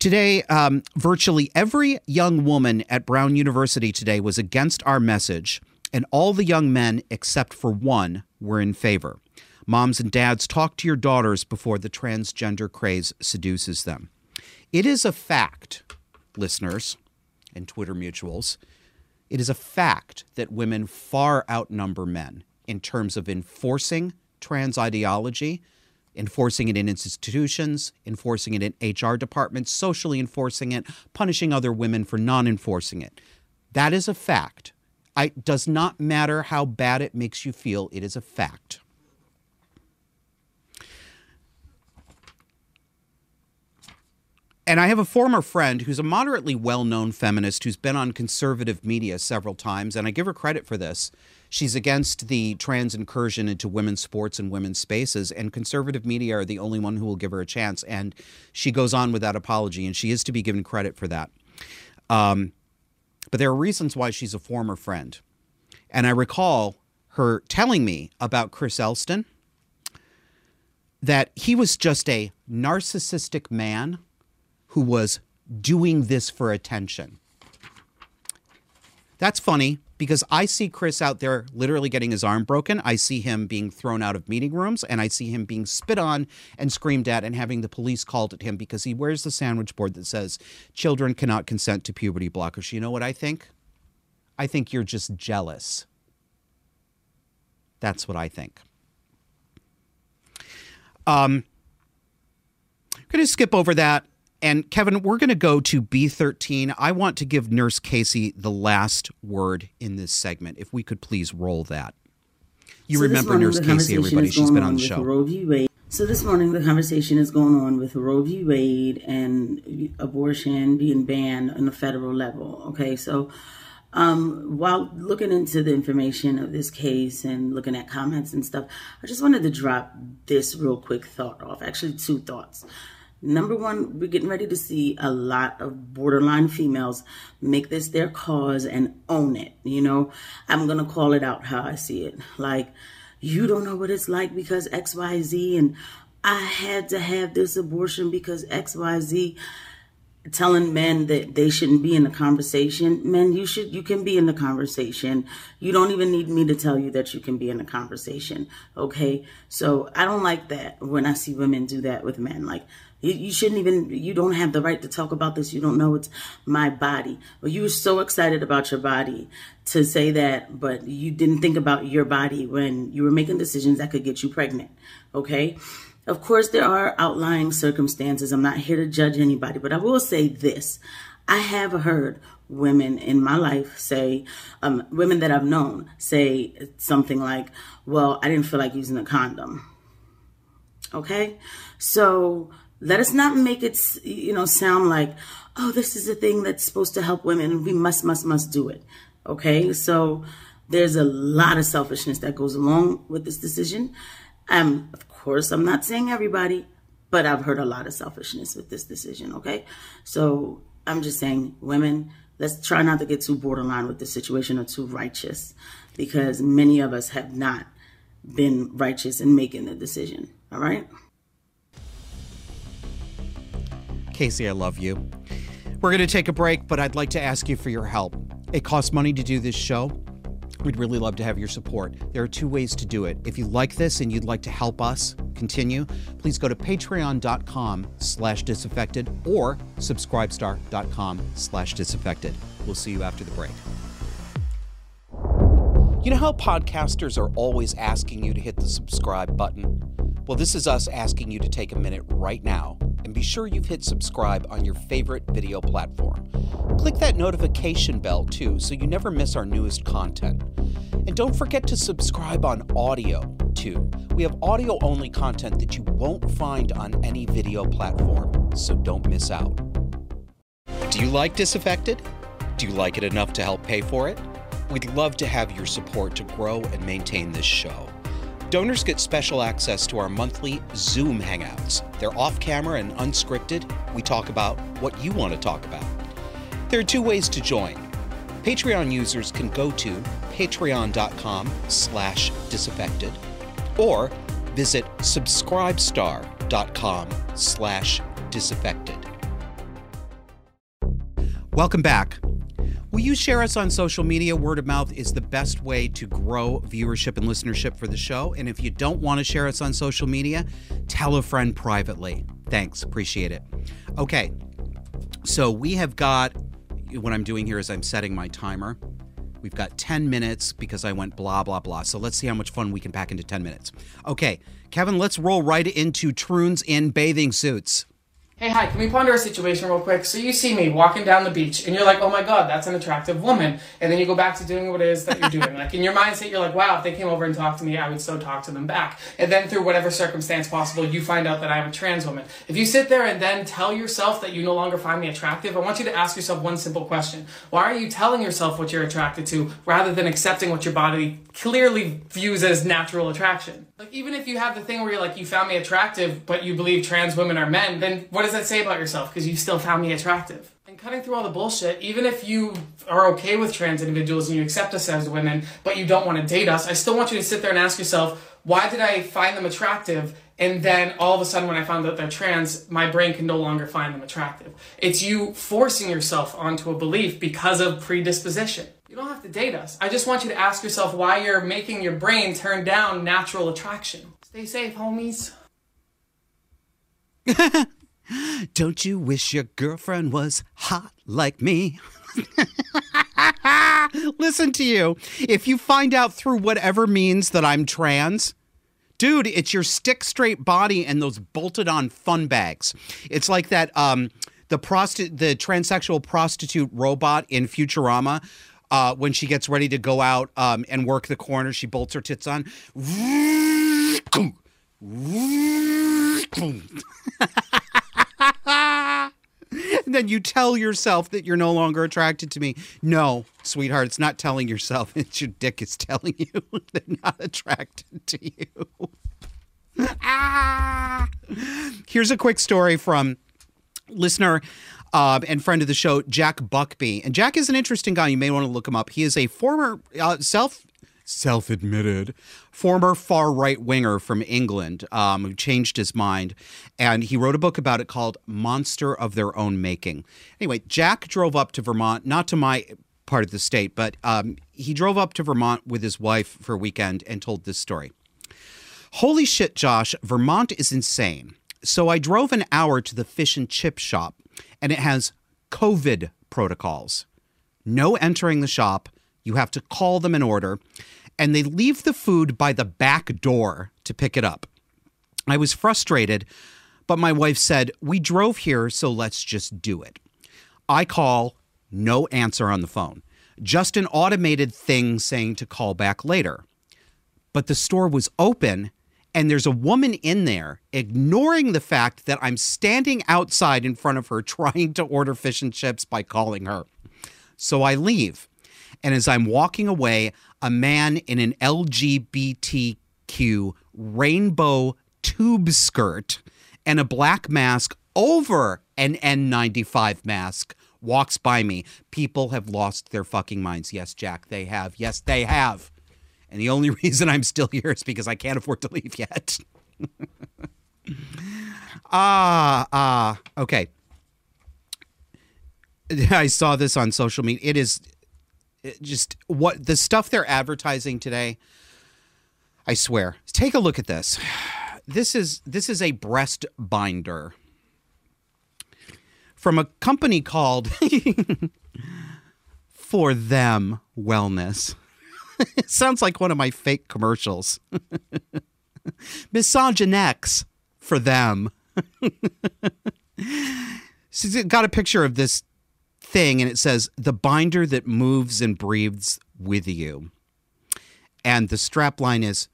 Today, um, virtually every young woman at Brown University today was against our message, and all the young men, except for one, were in favor. Moms and dads, talk to your daughters before the transgender craze seduces them. It is a fact, listeners and Twitter mutuals, it is a fact that women far outnumber men in terms of enforcing trans ideology, enforcing it in institutions, enforcing it in HR departments, socially enforcing it, punishing other women for non enforcing it. That is a fact. It does not matter how bad it makes you feel, it is a fact. And I have a former friend who's a moderately well known feminist who's been on conservative media several times, and I give her credit for this. She's against the trans incursion into women's sports and women's spaces, and conservative media are the only one who will give her a chance. And she goes on with that apology, and she is to be given credit for that. Um, but there are reasons why she's a former friend. And I recall her telling me about Chris Elston that he was just a narcissistic man who was doing this for attention. That's funny because I see Chris out there literally getting his arm broken. I see him being thrown out of meeting rooms and I see him being spit on and screamed at and having the police called at him because he wears the sandwich board that says children cannot consent to puberty blockers. You know what I think? I think you're just jealous. That's what I think. Um, I'm going to skip over that. And Kevin, we're going to go to B13. I want to give Nurse Casey the last word in this segment. If we could please roll that. You So remember Nurse the Casey, everybody. She's been on the with show. Roe v. Wade. So this morning the conversation is going on with Roe v. Wade and abortion being banned on the federal level. Okay, so um, while looking into the information of this case and looking at comments and stuff, I just wanted to drop this real quick thought off. Actually, two thoughts. Number one, we're getting ready to see a lot of borderline females make this their cause and own it. You know, I'm going to call it out how I see it. Like, you don't know what it's like because XYZ, and I had to have this abortion because XYZ telling men that they shouldn't be in the conversation men you should you can be in the conversation you don't even need me to tell you that you can be in the conversation okay so i don't like that when i see women do that with men like you, shouldn't even you don't have the right to talk about this you don't know it's my body but you were so excited about your body to say that but you didn't think about your body when you were making decisions that could get you pregnant okay of course, there are outlying circumstances. I'm not here to judge anybody, but I will say this. I have heard women in my life say, um, women that I've known say something like, well, I didn't feel like using a condom. Okay? So let us not make it, you know, sound like, oh, this is a thing that's supposed to help women we must, must, must do it. Okay? So there's a lot of selfishness that goes along with this decision. Um, of course, I'm not saying everybody, but I've heard a lot of selfishness with this decision, okay? So I'm just saying, women, let's try not to get too borderline with the situation or too righteous because many of us have not been righteous in making the decision, all right? Casey, I love you. We're going to take a break, but I'd like to ask you for your help. It costs money to do this show. We'd really love to have your support. There are two ways to do it. If you like this and you'd like to help us continue, please go to patreon.com slash disaffected or subscribestar.com slash disaffected. We'll see you after the break. You know how podcasters are always asking you to hit the subscribe button? Well, this is us asking you to take a minute right now and be sure you've hit subscribe on your favorite video platform. Click that notification bell too so you never miss our newest content. And don't forget to subscribe on audio too. We have audio only content that you won't find on any video platform, so don't miss out. Do you like Disaffected? Do you like it enough to help pay for it? We'd love to have your support to grow and maintain this show. Donors get special access to our monthly Zoom hangouts. They're off camera and unscripted. We talk about what you want to talk about. There are two ways to join. Patreon users can go to patreon.com slash disaffected or visit subscribestar.com slash disaffected. Welcome back. Will you share us on social media? Word of mouth is the best way to grow viewership and listenership for the show. And if you don't want to share us on social media, tell a friend privately. Thanks. Appreciate it. Okay. So we have got what I'm doing here is I'm setting my timer. We've got 10 minutes because I went blah, blah, blah. So let's see how much fun we can pack into 10 minutes. Okay, Kevin, let's roll right into Troons in bathing suits. Hey, hi, can we ponder a situation real quick? So you see me walking down the beach and you're like, oh my god, that's an attractive woman. And then you go back to doing what it is that you're doing. like in your mindset, you're like, wow, if they came over and talked to me, I would so talk to them back. And then through whatever circumstance possible, you find out that I'm a trans woman. If you sit there and then tell yourself that you no longer find me attractive, I want you to ask yourself one simple question. Why are you telling yourself what you're attracted to rather than accepting what your body clearly views as natural attraction? Like even if you have the thing where you're like, you found me attractive, but you believe trans women are men, then what does that say about yourself? Because you still found me attractive. And cutting through all the bullshit, even if you are okay with trans individuals and you accept us as women, but you don't want to date us, I still want you to sit there and ask yourself, why did I find them attractive? And then all of a sudden, when I found out they're trans, my brain can no longer find them attractive. It's you forcing yourself onto a belief because of predisposition. You don't have to date us. I just want you to ask yourself why you're making your brain turn down natural attraction. Stay safe, homies. Don't you wish your girlfriend was hot like me? Listen to you. If you find out through whatever means that I'm trans, dude, it's your stick straight body and those bolted on fun bags. It's like that um the prosti- the transsexual prostitute robot in Futurama. Uh, when she gets ready to go out um, and work the corner, she bolts her tits on. and then you tell yourself that you're no longer attracted to me. No, sweetheart, it's not telling yourself. It's your dick is telling you they're not attracted to you. ah! Here's a quick story from listener uh, and friend of the show, Jack Buckby. And Jack is an interesting guy. You may want to look him up. He is a former uh, self self admitted former far right winger from England um, who changed his mind. And he wrote a book about it called Monster of Their Own Making. Anyway, Jack drove up to Vermont, not to my part of the state, but um, he drove up to Vermont with his wife for a weekend and told this story. Holy shit, Josh, Vermont is insane. So I drove an hour to the fish and chip shop, and it has COVID protocols. No entering the shop. You have to call them in order, and they leave the food by the back door to pick it up. I was frustrated, but my wife said, We drove here, so let's just do it. I call, no answer on the phone, just an automated thing saying to call back later. But the store was open and there's a woman in there ignoring the fact that I'm standing outside in front of her trying to order fish and chips by calling her. So I leave. And as I'm walking away, a man in an LGBTQ rainbow tube skirt and a black mask over an N95 mask walks by me. People have lost their fucking minds. Yes, Jack, they have. Yes, they have. And the only reason I'm still here is because I can't afford to leave yet. ah, ah, okay. I saw this on social media. It is just what the stuff they're advertising today. I swear. Take a look at this. This is this is a breast binder from a company called For Them Wellness. It sounds like one of my fake commercials. Misogynex for them. She's got a picture of this thing and it says, the binder that moves and breathes with you. And the strap line is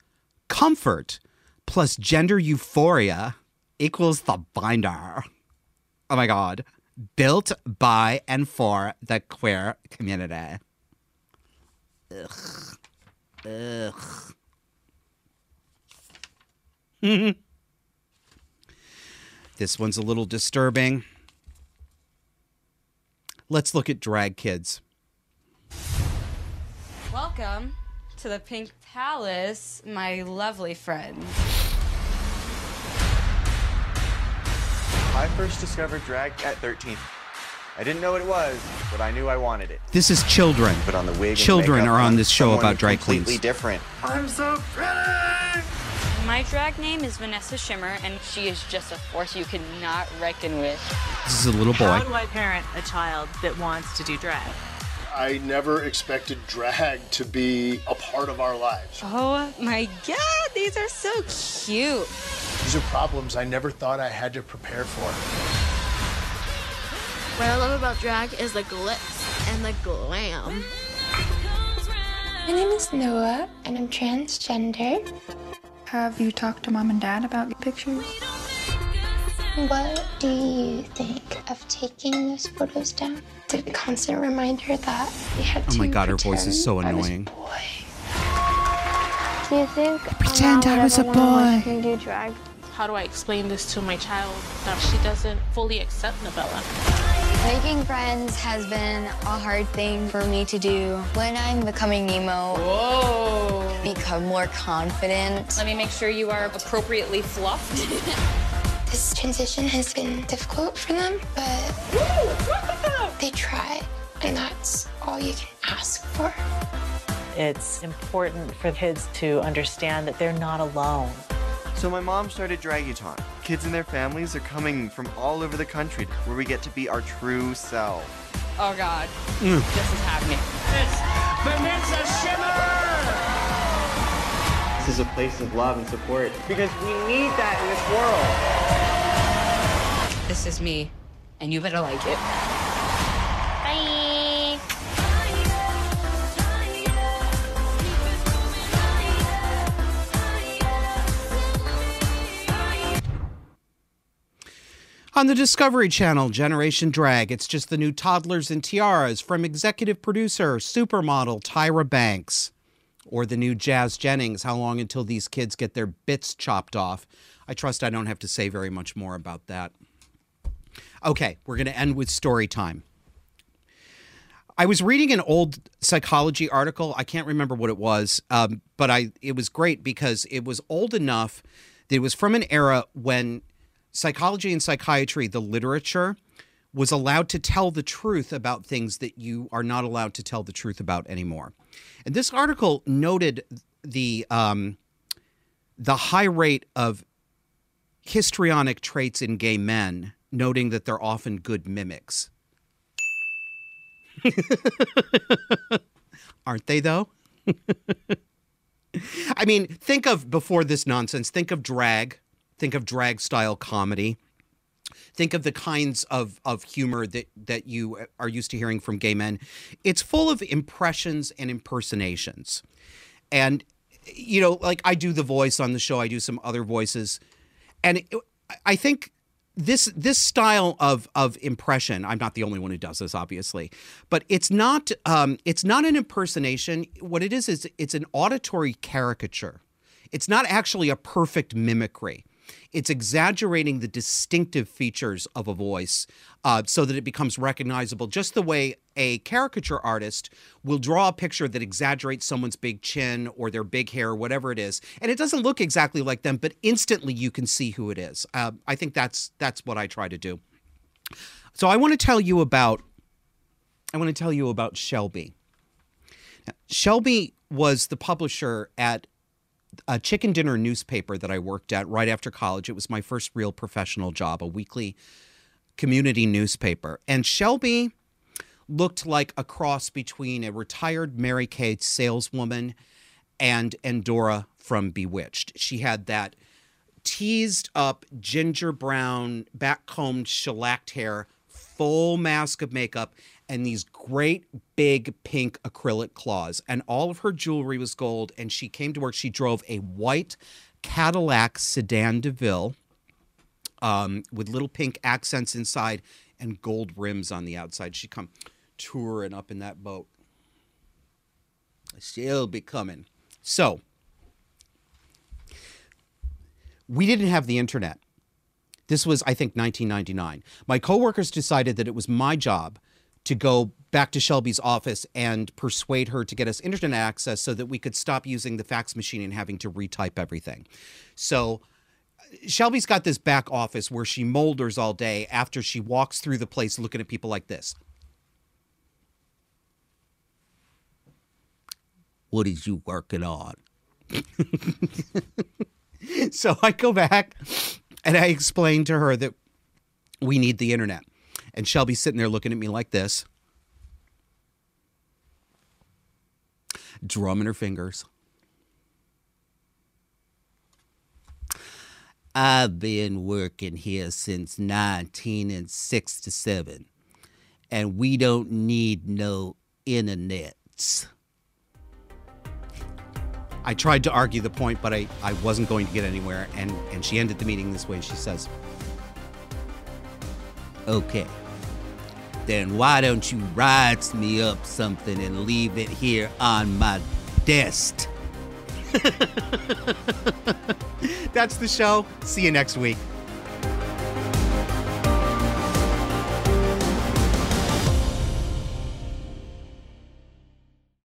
comfort plus gender euphoria equals the binder. Oh my God. Built by and for the queer community. Ugh. Ugh. this one's a little disturbing. Let's look at drag kids. Welcome to the Pink Palace, my lovely friend. I first discovered drag at 13. I didn't know what it was, but I knew I wanted it. This is children. Put on the wig. Children are on this show someone about drag completely different. I'm so pretty. My drag name is Vanessa Shimmer, and she is just a force you cannot reckon with. This is a little boy. How boy. do I parent a child that wants to do drag? I never expected drag to be a part of our lives. Oh my god, these are so cute. These are problems I never thought I had to prepare for. What I love about drag is the glitz and the glam. My name is Noah, and I'm transgender. Have you talked to mom and dad about pictures? What do you think of taking those photos down? The constant reminder that we had Oh my god, her voice is so pretend I was annoying. Do you think Pretend um, I was a ever wanna watch boy. me do drag? How do I explain this to my child that she doesn't fully accept Novella? Making friends has been a hard thing for me to do. When I'm becoming Nemo, Whoa. become more confident. Let me make sure you are appropriately fluffed. This transition has been difficult for them, but they try, and that's all you can ask for. It's important for kids to understand that they're not alone. So my mom started Draguton. Kids and their families are coming from all over the country where we get to be our true self. Oh God, Mm. this is happening. Vanessa Shimmer! This is a place of love and support because we need that in this world. This is me, and you better like it. On the Discovery Channel, Generation Drag, it's just the new toddlers and tiaras from executive producer, supermodel Tyra Banks. Or the new Jazz Jennings, how long until these kids get their bits chopped off? I trust I don't have to say very much more about that. Okay, we're going to end with story time. I was reading an old psychology article. I can't remember what it was, um, but I it was great because it was old enough that it was from an era when psychology and psychiatry, the literature, was allowed to tell the truth about things that you are not allowed to tell the truth about anymore. And this article noted the um, the high rate of histrionic traits in gay men, noting that they're often good mimics. Aren't they, though? I mean, think of before this nonsense, think of drag, think of drag style comedy. Think of the kinds of, of humor that, that you are used to hearing from gay men. It's full of impressions and impersonations. And, you know, like I do the voice on the show, I do some other voices. And it, I think this this style of of impression i'm not the only one who does this obviously but it's not um it's not an impersonation what it is is it's an auditory caricature it's not actually a perfect mimicry it's exaggerating the distinctive features of a voice uh, so that it becomes recognizable. Just the way a caricature artist will draw a picture that exaggerates someone's big chin or their big hair or whatever it is and it doesn't look exactly like them but instantly you can see who it is. Uh, i think that's that's what i try to do. So i want to tell you about i want to tell you about shelby. Now, shelby was the publisher at a chicken dinner newspaper that I worked at right after college. It was my first real professional job, a weekly community newspaper. And Shelby looked like a cross between a retired Mary Kay saleswoman and Endora from Bewitched. She had that teased up ginger brown, backcombed, shellacked hair, full mask of makeup, and these great big pink acrylic claws. And all of her jewelry was gold. And she came to work. She drove a white Cadillac sedan DeVille um, with little pink accents inside and gold rims on the outside. She come touring up in that boat. She'll be coming. So we didn't have the internet. This was, I think, 1999. My coworkers decided that it was my job to go back to Shelby's office and persuade her to get us internet access so that we could stop using the fax machine and having to retype everything. So uh, Shelby's got this back office where she molders all day after she walks through the place looking at people like this. What is you working on? so I go back and I explain to her that we need the internet. And Shelby's sitting there looking at me like this, drumming her fingers. I've been working here since 1967, and we don't need no internets. I tried to argue the point, but I, I wasn't going to get anywhere, and, and she ended the meeting this way. She says, Okay, then why don't you write me up something and leave it here on my desk? That's the show. See you next week.